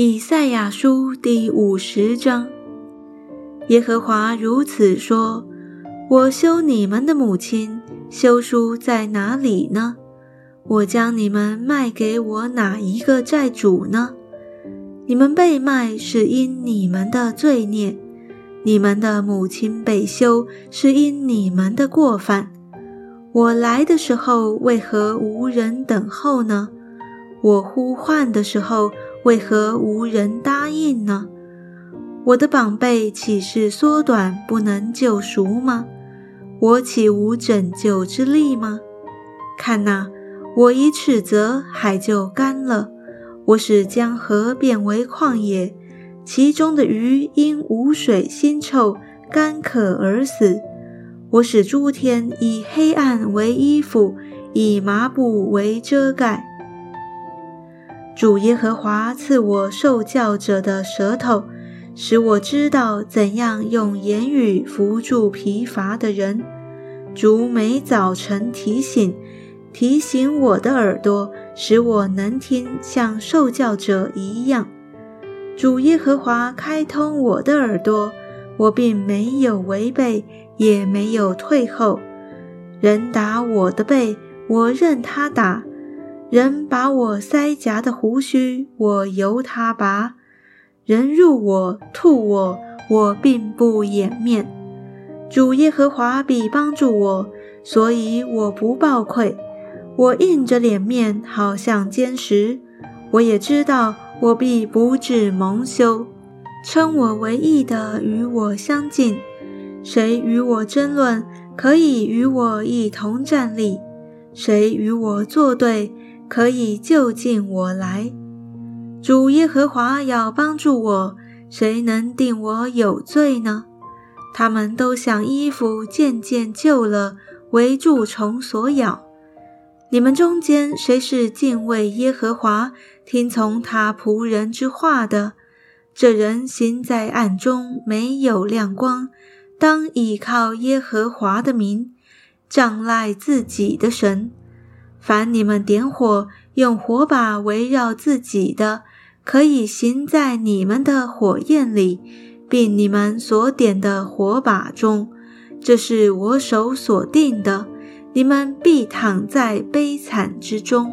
以赛亚书第五十章，耶和华如此说：我修你们的母亲，修书在哪里呢？我将你们卖给我哪一个债主呢？你们被卖是因你们的罪孽，你们的母亲被休是因你们的过犯。我来的时候为何无人等候呢？我呼唤的时候为何无人答应呢？我的膀背岂是缩短不能救赎吗？我岂无拯救之力吗？看哪，我一斥责，海就干了。我使江河变为旷野，其中的鱼因无水腥臭，干渴而死。我使诸天以黑暗为衣服，以麻布为遮盖。主耶和华赐我受教者的舌头，使我知道怎样用言语扶助疲乏的人。主每早晨提醒。提醒我的耳朵，使我能听，像受教者一样。主耶和华开通我的耳朵，我并没有违背，也没有退后。人打我的背，我任他打；人把我腮颊的胡须，我由他拔；人入我吐我，我并不掩面。主耶和华必帮助我，所以我不抱愧。我硬着脸面，好像坚石。我也知道，我必不至蒙羞。称我为义的，与我相近。谁与我争论，可以与我一同站立；谁与我作对，可以就近我来。主耶和华要帮助我，谁能定我有罪呢？他们都像衣服渐渐旧了，为蛀虫所咬。你们中间谁是敬畏耶和华、听从他仆人之话的？这人行在暗中，没有亮光，当倚靠耶和华的名，仗赖自己的神。凡你们点火，用火把围绕自己的，可以行在你们的火焰里，并你们所点的火把中。这是我手所定的。你们必躺在悲惨之中。